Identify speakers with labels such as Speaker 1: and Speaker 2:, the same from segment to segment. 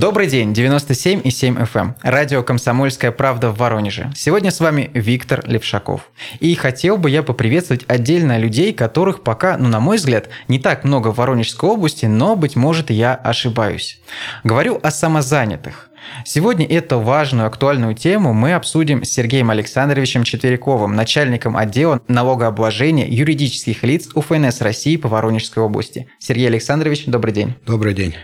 Speaker 1: Добрый день, 97 и 7 FM. Эм. Радио «Комсомольская правда» в Воронеже. Сегодня с вами Виктор Левшаков. И хотел бы я поприветствовать отдельно людей, которых пока, ну, на мой взгляд, не так много в Воронежской области, но, быть может, я ошибаюсь. Говорю о самозанятых. Сегодня эту важную актуальную тему мы обсудим с Сергеем Александровичем Четверяковым, начальником отдела налогообложения юридических лиц УФНС России по Воронежской области. Сергей Александрович, добрый день.
Speaker 2: Добрый день.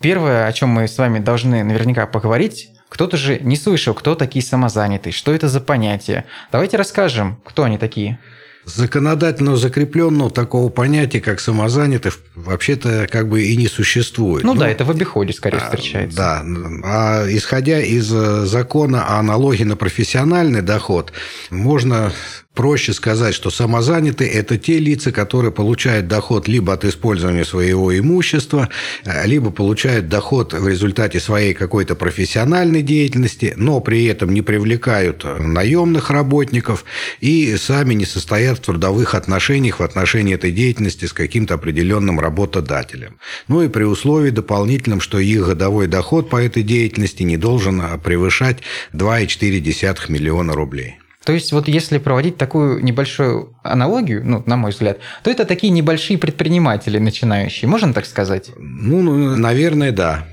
Speaker 1: Первое, о чем мы с вами должны наверняка поговорить, кто-то же не слышал, кто такие самозанятые, что это за понятие. Давайте расскажем, кто они такие.
Speaker 2: Законодательно закрепленного такого понятия, как самозанятый, вообще-то как бы и не существует.
Speaker 1: Ну, ну да, это в обиходе скорее а, встречается.
Speaker 2: Да, а исходя из э, закона о налоге на профессиональный доход, можно Проще сказать, что самозанятые – это те лица, которые получают доход либо от использования своего имущества, э, либо получают доход в результате своей какой-то профессиональной деятельности, но при этом не привлекают наемных работников и сами не состоят в трудовых отношениях в отношении этой деятельности с каким-то определенным работодателем. Ну и при условии дополнительном, что их годовой доход по этой деятельности не должен превышать 2,4 миллиона рублей.
Speaker 1: То есть вот если проводить такую небольшую аналогию, ну, на мой взгляд, то это такие небольшие предприниматели начинающие, можно так сказать?
Speaker 2: Ну, ну наверное, да.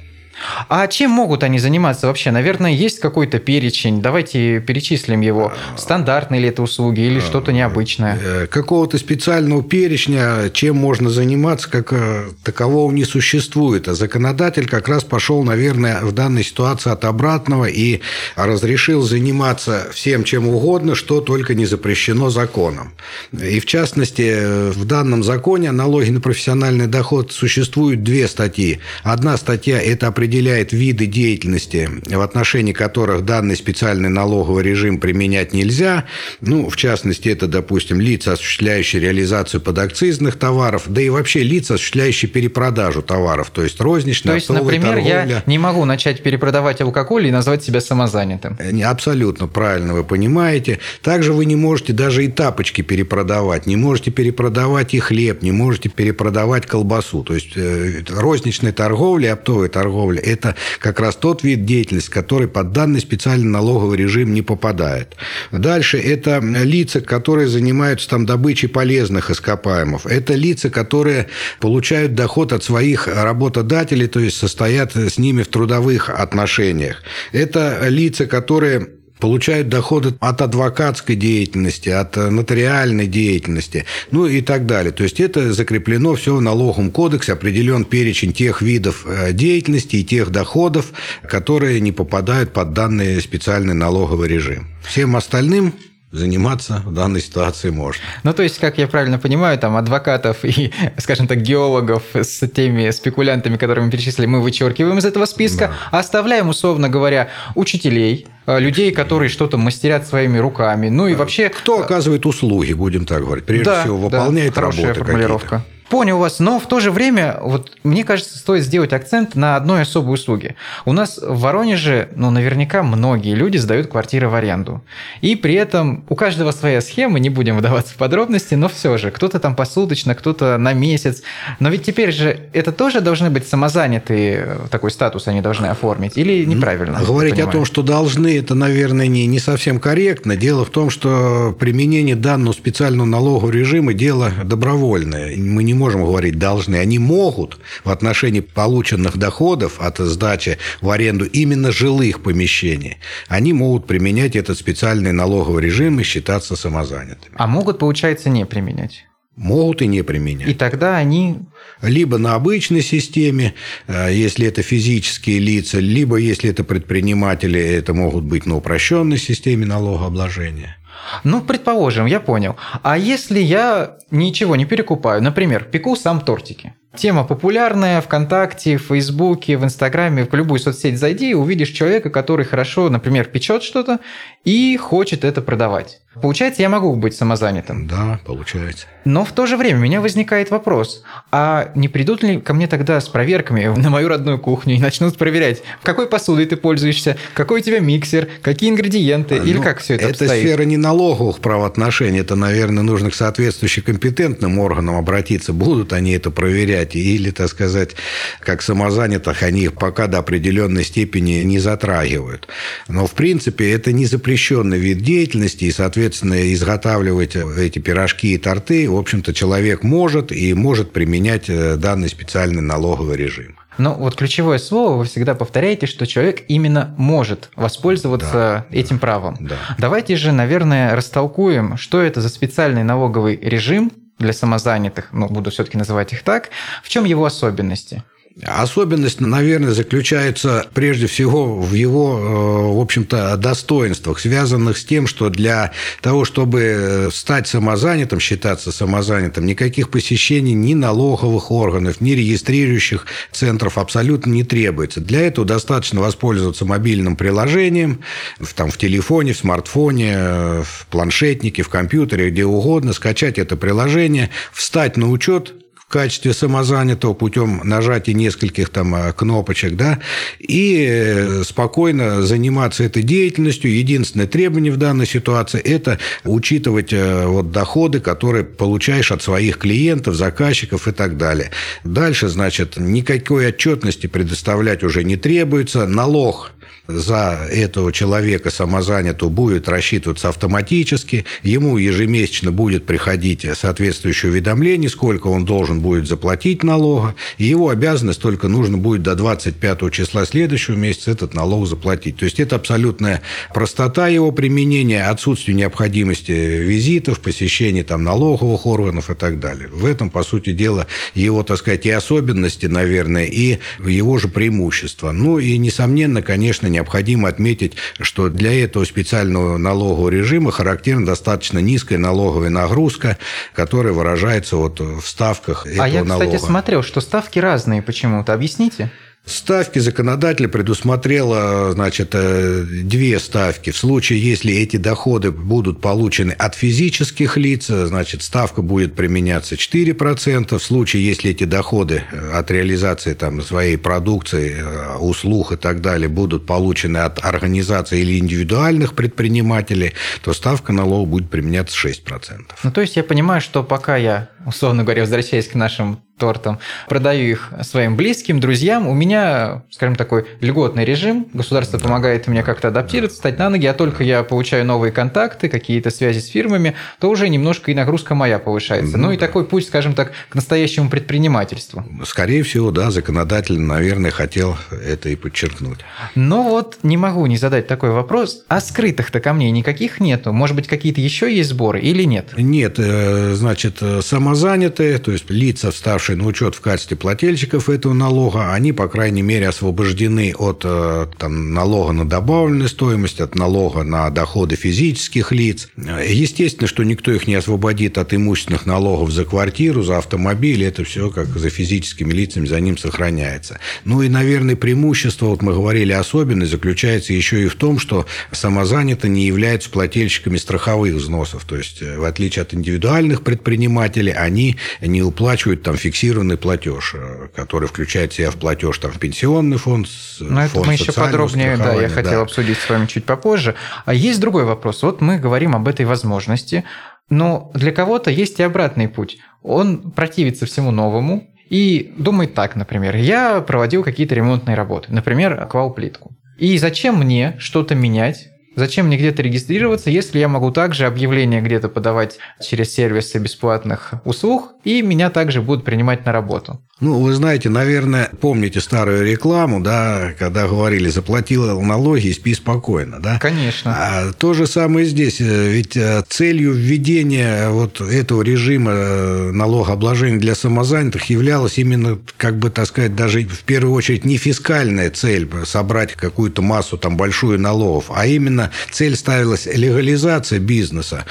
Speaker 1: А чем могут они заниматься вообще? Наверное, есть какой-то перечень. Давайте перечислим его. Стандартные ли это услуги или что-то необычное?
Speaker 2: Э, какого-то специального перечня, чем можно заниматься, как э, такового не существует. А законодатель как раз пошел, наверное, в данной ситуации от обратного и разрешил заниматься всем чем угодно, что только не запрещено законом. И в частности, в данном законе о налоге на профессиональный доход существуют две статьи. Одна статья – это определение определяет виды деятельности, в отношении которых данный специальный налоговый режим применять нельзя. Ну, в частности, это, допустим, лица, осуществляющие реализацию подакцизных товаров, да и вообще лица, осуществляющие перепродажу товаров, то есть розничная,
Speaker 1: То есть, например,
Speaker 2: торговля.
Speaker 1: я не могу начать перепродавать алкоголь и назвать себя самозанятым.
Speaker 2: Э, абсолютно правильно вы понимаете. Также вы не можете даже и тапочки перепродавать, не можете перепродавать и хлеб, не можете перепродавать колбасу. То есть, э, розничная торговля, оптовая торговля это как раз тот вид деятельности, который под данный специальный налоговый режим не попадает. Дальше – это лица, которые занимаются там добычей полезных ископаемых. Это лица, которые получают доход от своих работодателей, то есть состоят с ними в трудовых отношениях. Это лица, которые получают доходы от адвокатской деятельности, от э, нотариальной деятельности, ну и так далее. То есть это закреплено все в налоговом кодексе, определен перечень тех видов э, деятельности и тех доходов, которые не попадают под данный специальный налоговый режим. Всем остальным заниматься в данной ситуации можно.
Speaker 1: Ну, то есть, как я правильно понимаю, там адвокатов и, скажем так, геологов с теми спекулянтами, которые мы перечислили, мы вычеркиваем из этого списка, да. оставляем, условно говоря, учителей, э, людей, которые что-то мастерят своими руками, ну и вообще...
Speaker 2: Кто оказывает услуги, будем так говорить, прежде да, всего, выполняет да, работы какие-то.
Speaker 1: Понял вас, но в то же время, вот мне кажется, стоит сделать акцент на одной особой услуге. У нас в Воронеже, ну, наверняка многие люди сдают квартиры в аренду. И при этом у каждого своя схема, не будем вдаваться в подробности, но все же, кто-то там посуточно, кто-то на месяц. Но ведь теперь же это тоже должны быть самозанятые, э, такой статус они должны оформить, или неправильно?
Speaker 2: Говорить о том, что должны, это, наверное, не, не совсем корректно. Дело в том, что применение данного специального налогового режима – дело добровольное. Мы не можем говорить должны, они могут в отношении полученных доходов от сдачи в аренду именно жилых помещений, они могут применять этот специальный налоговый режим и считаться самозанятыми.
Speaker 1: А могут, получается, не применять?
Speaker 2: Могут и не применять.
Speaker 1: И тогда они...
Speaker 2: Либо на обычной системе, э, если это физические лица, либо если это предприниматели, это могут быть на упрощенной системе налогообложения.
Speaker 1: Ну, предположим, я понял. А если я ничего не перекупаю, например, пеку сам тортики? Тема популярная ВКонтакте, в Фейсбуке, в Инстаграме, в любую соцсеть зайди увидишь человека, который хорошо, например, печет что-то и хочет это продавать. Получается, я могу быть самозанятым?
Speaker 2: Да, получается.
Speaker 1: Но в то же время у меня возникает вопрос, а не придут ли ко мне тогда с проверками на мою родную кухню и начнут проверять, какой посудой ты пользуешься, какой у тебя миксер, какие ингредиенты, или
Speaker 2: Ну,
Speaker 1: как все это
Speaker 2: Это
Speaker 1: обстоит?
Speaker 2: сфера не налоговых правоотношений, это, наверное, нужно к соответствующим компетентным органам обратиться. Будут они это проверять или, так сказать, как самозанятых, они их пока до определенной степени не затрагивают. Но, в принципе, это не запрещенный вид деятельности, и, соответственно, изготавливать эти пирожки и торты, в общем-то, человек может и может применять э, данный специальный налоговый режим.
Speaker 1: Ну, вот ключевое слово вы всегда повторяете, что человек именно может воспользоваться этим правом.
Speaker 2: Да.
Speaker 1: Давайте же, наверное, растолкуем, что это за специальный налоговый режим для самозанятых, ну, буду все-таки называть их так, в чем его особенности?
Speaker 2: Особенность, наверное, заключается прежде всего в его, э, в общем-то, достоинствах, связанных с тем, что для того, чтобы стать самозанятым, считаться самозанятым, никаких посещений ни налоговых органов, ни регистрирующих центров абсолютно не требуется. Для этого достаточно воспользоваться мобильным приложением, в- там, в телефоне, в смартфоне, в планшетнике, в компьютере, где угодно, скачать это приложение, встать на учет качестве самозанятого путем нажатия нескольких там э, кнопочек, да, и э, спокойно заниматься этой деятельностью. Единственное требование в данной ситуации – это учитывать э, вот доходы, которые получаешь от своих клиентов, заказчиков и так далее. Дальше, значит, никакой отчетности предоставлять уже не требуется. Налог за этого человека самозанятого будет рассчитываться автоматически, ему ежемесячно будет приходить соответствующее уведомление, сколько он должен будет заплатить налога, и его обязанность только нужно будет до 25 числа следующего месяца этот налог заплатить. То есть это абсолютная простота его применения, отсутствие необходимости визитов, посещения там налоговых органов и так далее. В этом, по сути дела, его, так сказать, и особенности, наверное, и его же преимущества. Ну и, несомненно, конечно, необходимо отметить, что для этого специального налогового режима характерна достаточно низкая налоговая нагрузка, которая выражается вот в ставках этого
Speaker 1: а я, кстати,
Speaker 2: налога.
Speaker 1: смотрел, что ставки разные почему-то. Объясните?
Speaker 2: Ставки законодатель предусмотрела, значит, э, две ставки. В случае, если эти доходы будут получены от физических лиц, значит, ставка будет применяться 4%. В случае, если эти доходы э, от реализации там, своей продукции, э, услуг и так далее будут получены от организаций или индивидуальных предпринимателей, то ставка налога будет применяться 6%.
Speaker 1: Ну, то есть я понимаю, что пока я, условно говоря, возвращаясь к нашим тортам, продаю их своим близким, друзьям, у меня, скажем, такой льготный режим, государство помогает мне как-то адаптироваться, стать на ноги, а только я получаю новые контакты, какие-то связи с фирмами, то уже немножко и нагрузка моя повышается. Ну, и такой путь, скажем так, к настоящему предпринимательству.
Speaker 2: Скорее всего, да, законодатель, наверное, хотел это и подчеркнуть.
Speaker 1: Но вот не могу не задать такой вопрос, а скрытых-то камней никаких нету? Может быть, какие-то еще есть сборы или нет?
Speaker 2: Нет, э, значит, э, самозанятые, то есть лица, вставшие на учет в качестве плательщиков этого налога, они, по крайней мере, освобождены от э, там, налога на добавленную стоимость, от налога на доходы физических лиц. Естественно, что никто их не освободит от имущественных налогов за квартиру, за автомобиль, это все как за физическими лицами за ним сохраняется. Ну и, наверное, преимущество, вот мы говорили, особенность заключается еще и в том, что самозанятые не являются плательщиками страховых взносов. То есть, э, в отличие от индивидуальных предпринимателей, они не уплачивают там фиксированный платеж, э, который включает в себя в платеж там, в пенсионный фонд, с-
Speaker 1: Но Ну, это
Speaker 2: фонд
Speaker 1: мы еще подробнее, да, я
Speaker 2: страхования,
Speaker 1: хотел обсудить с вами чуть попозже. А есть другой вопрос. Вот мы говорим об этой возможности, но для кого-то есть и обратный путь. Он противится всему новому и думает так, например, я проводил какие-то ремонтные работы, например, квал-плитку. И зачем мне что-то менять? Зачем мне где-то регистрироваться, если я могу также объявление где-то подавать через сервисы беспплатных услуг, и меня также будут принимать на работу?
Speaker 2: Ну, вы знаете, наверное, помните старую рекламу, да, когда говорили, заплатила налоги и спи спокойно, да?
Speaker 1: Конечно.
Speaker 2: А то же самое здесь. Ведь э, целью введения вот этого режима э, налогообложения для самозанятых являлась именно, как бы, так сказать, даже в первую очередь не фискальная цель собрать какую-то массу там большую налогов, а именно изначально цель ставилась легализация бизнеса,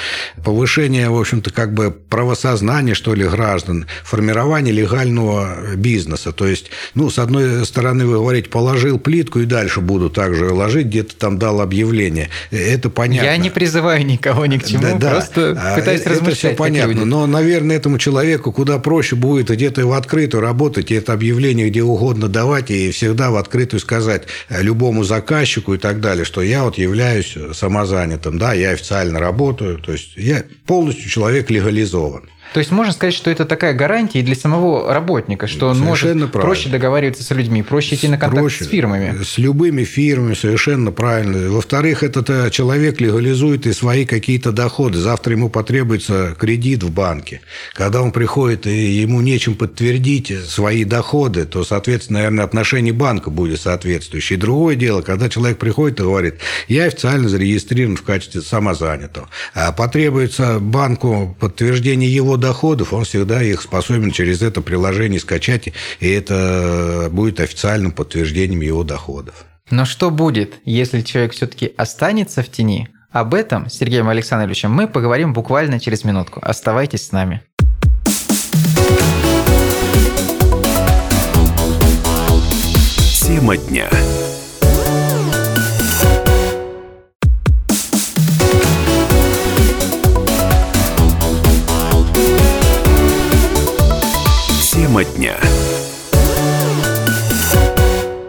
Speaker 2: повышение, в общем-то, как бы правосознания, что ли, граждан, формирование легального бизнеса. То есть, ну, с одной стороны, вы говорите, положил плитку и дальше буду также ложить, где-то там дал объявление. Это понятно.
Speaker 1: Я не призываю никого ни к чему, да, просто да. пытаюсь это размышлять.
Speaker 2: Это все понятно, но, наверное, этому человеку куда проще будет где-то в открытую работать, и это объявление где угодно давать, и всегда в открытую сказать любому заказчику и так далее, что я вот являюсь самозанятым, да, я официально работаю, то есть я полностью человек легализован.
Speaker 1: То есть можно сказать, что это такая гарантия для самого работника, что он совершенно может правильно. проще договариваться с людьми, проще идти на контакт проще, с фирмами.
Speaker 2: С любыми фирмами, совершенно правильно. Во-вторых, этот э, человек легализует и свои какие-то доходы. Завтра ему потребуется кредит в банке. Когда он приходит и ему нечем подтвердить свои доходы, то, соответственно, наверное, отношение банка будет соответствующее. И другое дело, когда человек приходит и говорит, я официально зарегистрирован в качестве самозанятого, а потребуется банку подтверждение его доходов, он всегда их способен через это приложение скачать, и это будет официальным подтверждением его доходов.
Speaker 1: Но что будет, если человек все-таки останется в тени? Об этом с Сергеем Александровичем мы поговорим буквально через минутку. Оставайтесь с нами.
Speaker 3: Тема дня. Тема дня.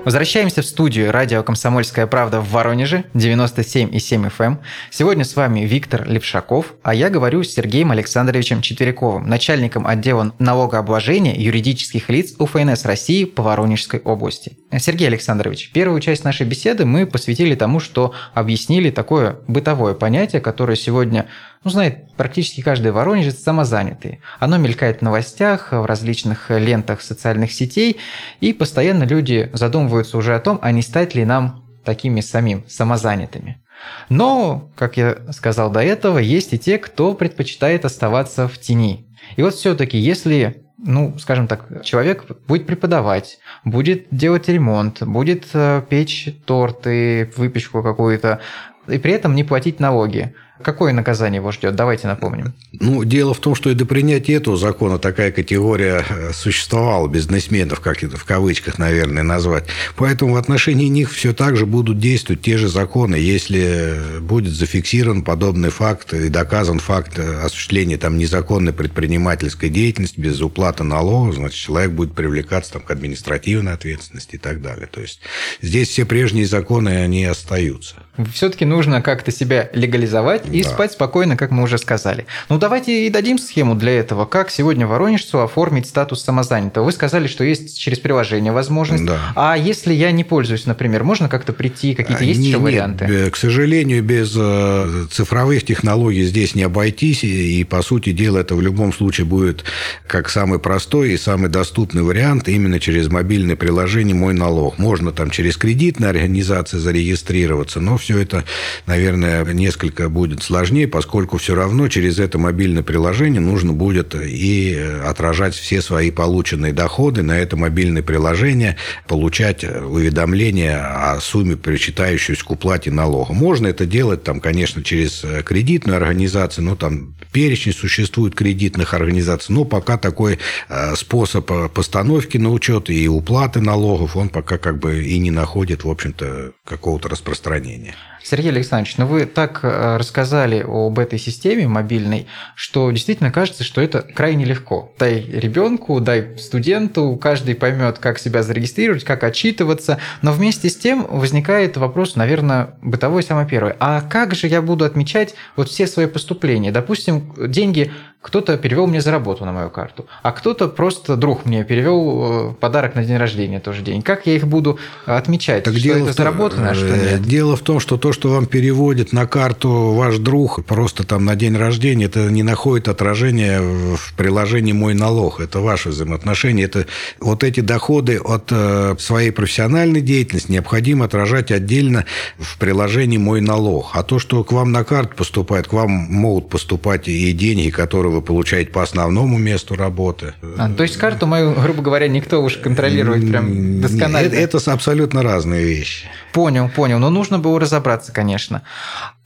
Speaker 1: Возвращаемся в студию радио «Комсомольская правда» в Воронеже, 97,7 FM. Эм. Сегодня с вами Виктор Левшаков, а я говорю с Сергеем Александровичем Четверяковым, начальником отдела налогообложения юридических лиц УФНС России по Воронежской области. Сергей Александрович, первую часть нашей беседы мы посвятили тому, что объяснили такое бытовое понятие, которое сегодня ну, знает практически каждый воронежец самозанятый. Оно мелькает в новостях, в различных лентах социальных сетей, и постоянно люди задумываются уже о том, а не стать ли нам такими самим, самозанятыми. Но, как я сказал до этого, есть и те, кто предпочитает оставаться в тени. И вот все-таки, если ну, скажем так, человек будет преподавать, будет делать ремонт, будет э, печь торты, выпечку какую-то, и при этом не платить налоги. Какое наказание его ждет? Давайте напомним.
Speaker 2: Ну, дело в том, что и до принятия этого закона такая категория э, существовала, бизнесменов, как это в кавычках, наверное, назвать. Поэтому в отношении них все так же будут действовать те же законы. Если будет зафиксирован подобный факт и доказан факт э, осуществления там незаконной предпринимательской деятельности без уплаты налогов, значит, человек будет привлекаться там, к административной ответственности и так далее. То есть здесь все прежние законы, они остаются.
Speaker 1: Все-таки нужно как-то себя легализовать и да. спать спокойно, как мы уже сказали. Ну, давайте и дадим схему для этого. Как сегодня воронежцу оформить статус самозанятого? Вы сказали, что есть через приложение возможность. Да. А если я не пользуюсь, например, можно как-то прийти? Какие-то есть не, еще варианты?
Speaker 2: Нет, к сожалению, без э, цифровых технологий здесь не обойтись. И, по сути дела, это в любом случае будет как самый простой и самый доступный вариант именно через мобильное приложение «Мой налог». Можно там через кредитные организации зарегистрироваться, но все это, наверное, несколько будет сложнее, поскольку все равно через это мобильное приложение нужно будет и отражать все свои полученные доходы на это мобильное приложение, получать уведомления о сумме, причитающейся к уплате налога. Можно это делать, там, конечно, через кредитную организацию, но там перечень существует кредитных организаций, но пока такой э, способ постановки на учет и уплаты налогов, он пока как бы и не находит, в общем-то, какого-то распространения.
Speaker 1: Сергей Александрович, ну вы так э, рассказали об этой системе мобильной, что действительно кажется, что это крайне легко. Дай ребенку, дай студенту, каждый поймет, как себя зарегистрировать, как отчитываться, но вместе с тем возникает вопрос, наверное, бытовой самый первый. А как же я буду отмечать вот все свои поступления? Допустим, деньги кто-то перевел мне за работу на мою карту, а кто-то просто друг мне перевел э, подарок на день рождения тоже день. Как я их буду отмечать?
Speaker 2: Так что дело это заработано, а что э, нет? Дело в том, что то, что вам переводит на карту ваш друг просто там на день рождения, это не находит отражения в приложении «Мой налог». Это ваши взаимоотношения. Это вот эти доходы от э, своей профессиональной деятельности необходимо отражать отдельно в приложении «Мой налог». А то, что к вам на карту поступает, к вам могут поступать и деньги, которые которую вы получаете по основному месту работы.
Speaker 1: А, то есть карту мою, грубо говоря, никто уж контролирует прям досконально?
Speaker 2: Это, это абсолютно разные вещи.
Speaker 1: Понял, понял. Но нужно было разобраться, конечно.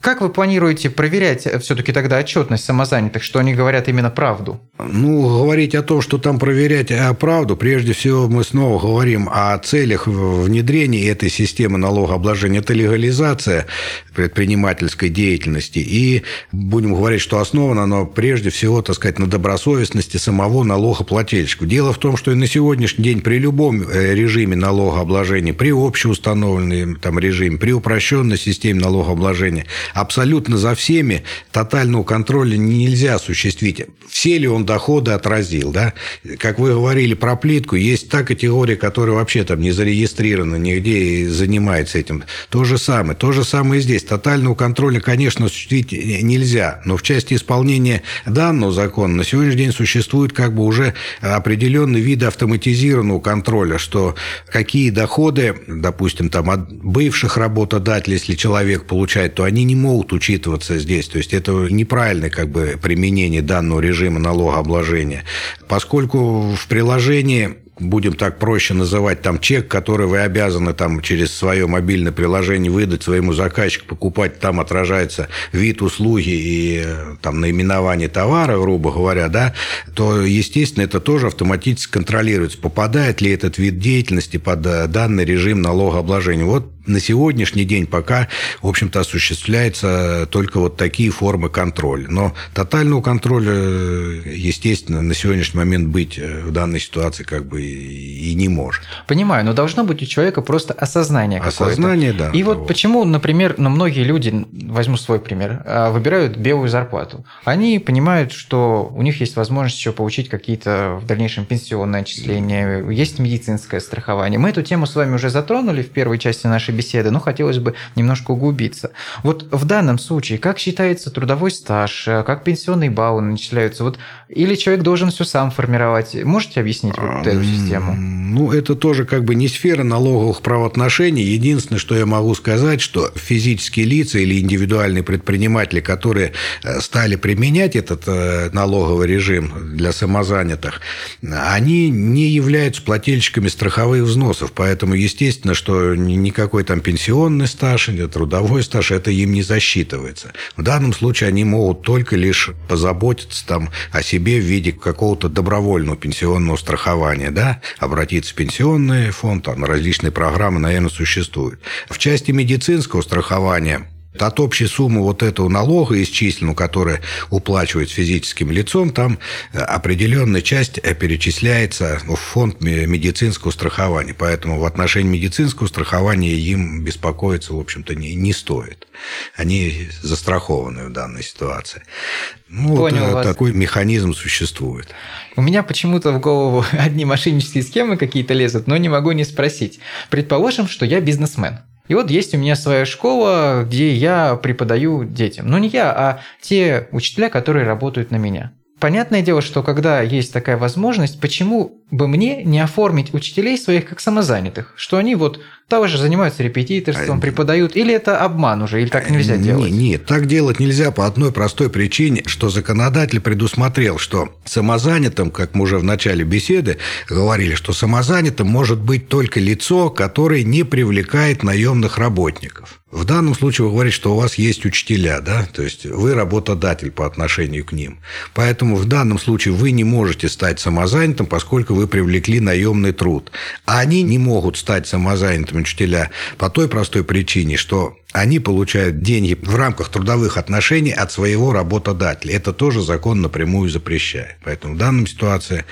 Speaker 1: Как вы планируете проверять все-таки тогда отчетность самозанятых, что они говорят именно правду?
Speaker 2: Ну, говорить о том, что там проверять а правду, прежде всего мы снова говорим о целях внедрения этой системы налогообложения. Это легализация предпринимательской деятельности. И будем говорить, что основано оно прежде всего, так сказать, на добросовестности самого налогоплательщика. Дело в том, что и на сегодняшний день при любом э, режиме налогообложения, при общеустановленном там, режиме, при упрощенной системе налогообложения, абсолютно за всеми тотального контроля нельзя осуществить. Все ли он доходы отразил, да? Как вы говорили про плитку, есть та категория, которая вообще там не зарегистрирована нигде и занимается этим. То же самое. То же самое и здесь. Тотального контроля, конечно, осуществить нельзя, но в части исполнения данного закона на сегодняшний день существует как бы уже определенный вид автоматизированного контроля, что какие доходы, допустим, там от бывших работодателей, если человек получает, то они не могут учитываться здесь. То есть это неправильное как бы применение данного режима налогообложения. Поскольку в приложении будем так проще называть, там чек, который вы обязаны там через свое мобильное приложение выдать своему заказчику, покупать, там отражается вид услуги и там наименование товара, грубо говоря, да, то, естественно, это тоже автоматически контролируется, попадает ли этот вид деятельности под э, данный режим налогообложения. Вот на сегодняшний день пока, в общем-то, осуществляются только вот такие формы контроля. Но тотального контроля, естественно, на сегодняшний момент быть в данной ситуации как бы и не может.
Speaker 1: Понимаю, но должно быть у человека просто осознание какое-то.
Speaker 2: Осознание, да.
Speaker 1: И вот того. почему, например, ну, многие люди, возьму свой пример, а, выбирают белую зарплату. Они понимают, что у них есть возможность еще получить какие-то в дальнейшем пенсионные отчисления, есть медицинское страхование. Мы эту тему с вами уже затронули в первой части нашей нашей беседы, но хотелось бы немножко углубиться. Вот в данном случае, как считается трудовой стаж, как пенсионные баллы начисляются? Вот, или человек должен все сам формировать? Можете объяснить вот эту систему?
Speaker 2: Ну, это тоже как бы не сфера налоговых правоотношений. Единственное, что я могу сказать, что физические лица или индивидуальные предприниматели, которые э, стали применять этот э, налоговый режим для самозанятых, они не являются плательщиками страховых взносов. Поэтому, естественно, что никакой какой там пенсионный стаж или трудовой стаж, это им не засчитывается. В данном случае они могут только лишь позаботиться там о себе в виде какого-то добровольного пенсионного страхования, да, обратиться в пенсионный фонд, там различные программы, наверное, существуют. В части медицинского страхования от общей суммы вот этого налога исчисленного, который уплачивается физическим лицом, там э, определенная часть э, перечисляется в фонд медицинского страхования. Поэтому в отношении медицинского страхования им беспокоиться, в общем-то, не, не стоит. Они застрахованы в данной ситуации. Ну, Понял вот вас. такой механизм существует.
Speaker 1: У меня почему-то в голову одни мошеннические схемы какие-то лезут, но не могу не спросить. Предположим, что я бизнесмен. И вот есть у меня своя школа, где я преподаю детям. Но не я, а те учителя, которые работают на меня. Понятное дело, что когда есть такая возможность, почему бы мне не оформить учителей своих как самозанятых? Что они вот также занимаются репетиторством, а, преподают, или это обман уже, или так нельзя делать?
Speaker 2: Нет, нет, так делать нельзя по одной простой причине, что законодатель предусмотрел, что самозанятым, как мы уже в начале беседы говорили, что самозанятым может быть только лицо, которое не привлекает наемных работников. В данном случае вы говорите, что у вас есть учителя, да, то есть вы работодатель по отношению к ним. Поэтому в данном случае вы не можете стать самозанятым, поскольку вы привлекли наемный труд. А они не могут стать самозанятыми учителя по той простой причине, что они получают деньги в рамках трудовых отношений от своего работодателя. Это тоже закон напрямую запрещает. Поэтому в данной ситуации,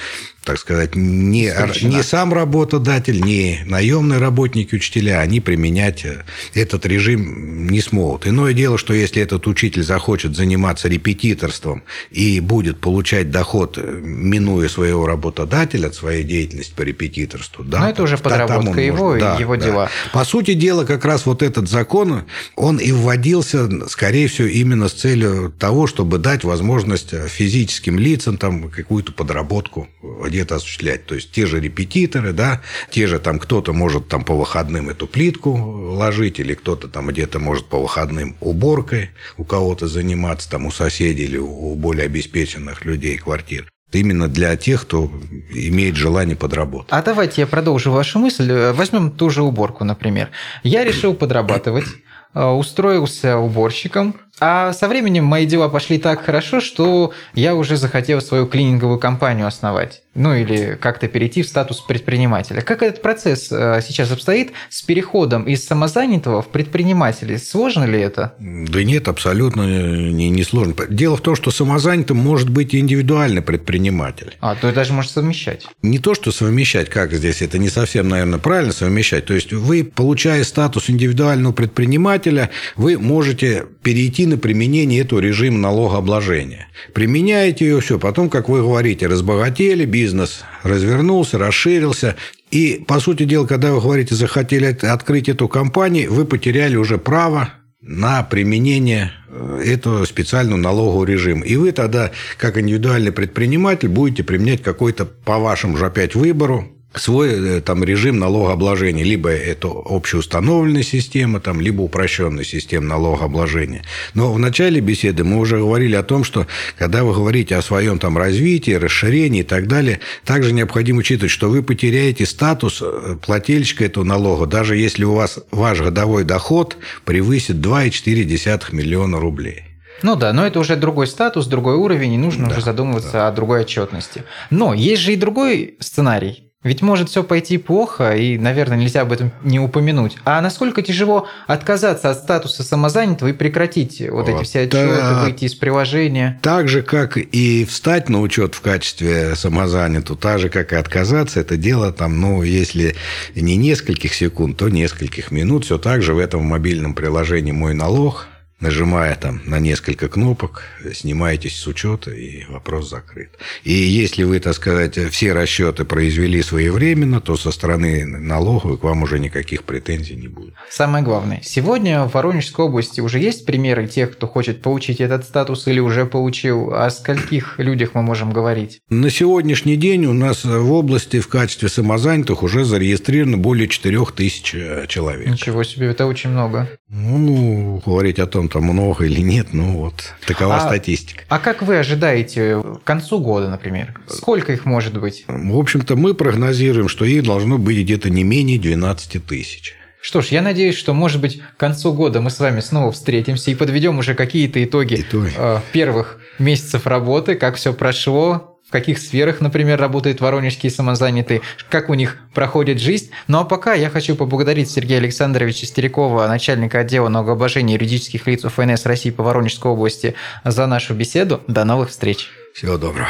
Speaker 2: так сказать, не, не сам работодатель, не наемные работники учителя, они применять э, этот режим не смогут. Иное дело, что если этот учитель захочет заниматься репетиторством и будет получать доход, э, минуя своего работодателя от своей деятельности по репетиторству,
Speaker 1: да, Но это уже подработка его, может, да, его да. дела.
Speaker 2: По сути дела, как раз вот этот закон он и вводился, скорее всего, именно с целью того, чтобы дать возможность физическим лицам там какую-то подработку где-то осуществлять. То есть те же репетиторы, да, те же там кто-то может там по выходным эту плитку ложить, или кто-то там где-то может по выходным уборкой у кого-то заниматься, там у соседей или у более обеспеченных людей квартир именно для тех, кто имеет желание подработать.
Speaker 1: А давайте я продолжу вашу мысль. Возьмем ту же уборку, например. Я решил подрабатывать, э, устроился уборщиком, а со временем мои дела пошли так хорошо, что я уже захотел свою клининговую компанию основать. Ну или как-то перейти в статус предпринимателя. Как этот процесс э, сейчас обстоит с переходом из самозанятого в предпринимателя? Сложно ли это?
Speaker 2: Да нет, абсолютно не, не сложно. Дело в том, что самозанятым может быть и индивидуальный предприниматель.
Speaker 1: А, то это даже может совмещать.
Speaker 2: Не то, что совмещать, как здесь, это не совсем, наверное, правильно совмещать. То есть вы, получая статус индивидуального предпринимателя, вы можете перейти на применение этого режима налогообложения. Применяете ее, все, потом, как вы говорите, разбогатели, бизнес развернулся, расширился, и, по сути дела, когда вы говорите, захотели открыть эту компанию, вы потеряли уже право на применение э, этого специального налогового режима. И вы тогда, как индивидуальный предприниматель, будете применять какой-то, по вашему же опять выбору, свой э, там режим налогообложения. Либо это общеустановленная система, там, либо упрощенная система налогообложения. Но в начале беседы мы уже говорили о том, что когда вы говорите о своем там развитии, расширении и так далее, также необходимо учитывать, что вы потеряете статус э, плательщика этого налога, даже если у вас ваш годовой доход превысит 2,4 миллиона рублей.
Speaker 1: Ну да, но это уже другой статус, другой уровень, и нужно да, уже задумываться да. о другой отчетности. Но есть же и другой сценарий. Ведь может все пойти плохо, и, наверное, нельзя об этом не упомянуть. А насколько тяжело отказаться от статуса самозанятого и прекратить вот, вот эти все отчеты, да. выйти из приложения?
Speaker 2: Так же, как и встать на учет в качестве самозанятого, так же, как и отказаться, это дело там, ну, если не нескольких секунд, то нескольких минут. Все так же в этом мобильном приложении «Мой налог» нажимая там на несколько кнопок, снимаетесь с учета, и вопрос закрыт. И если вы, так сказать, все расчеты произвели своевременно, то со стороны налоговой к вам уже никаких претензий не будет.
Speaker 1: Самое главное, сегодня в Воронежской области уже есть примеры тех, кто хочет получить этот статус или уже получил? О скольких людях мы можем говорить?
Speaker 2: На сегодняшний день у нас в области в качестве самозанятых уже зарегистрировано более 4 тысяч человек.
Speaker 1: Ничего себе, это очень много.
Speaker 2: Ну, говорить о том, там много или нет, ну вот, такова а, статистика.
Speaker 1: А как вы ожидаете к концу года, например? Сколько их может быть?
Speaker 2: В общем-то, мы прогнозируем, что их должно быть где-то не менее 12 тысяч.
Speaker 1: Что ж, я надеюсь, что, может быть, к концу года мы с вами снова встретимся и подведем уже какие-то итоги, итоги. Э, первых месяцев работы, как все прошло, в каких сферах, например, работают воронежские самозанятые, как у них проходит жизнь. Ну а пока я хочу поблагодарить Сергея Александровича Стерякова, начальника отдела налогообложения юридических лиц ФНС России по Воронежской области, за нашу беседу. До новых встреч.
Speaker 2: Всего доброго.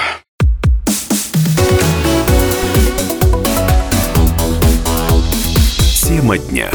Speaker 3: Тема дня.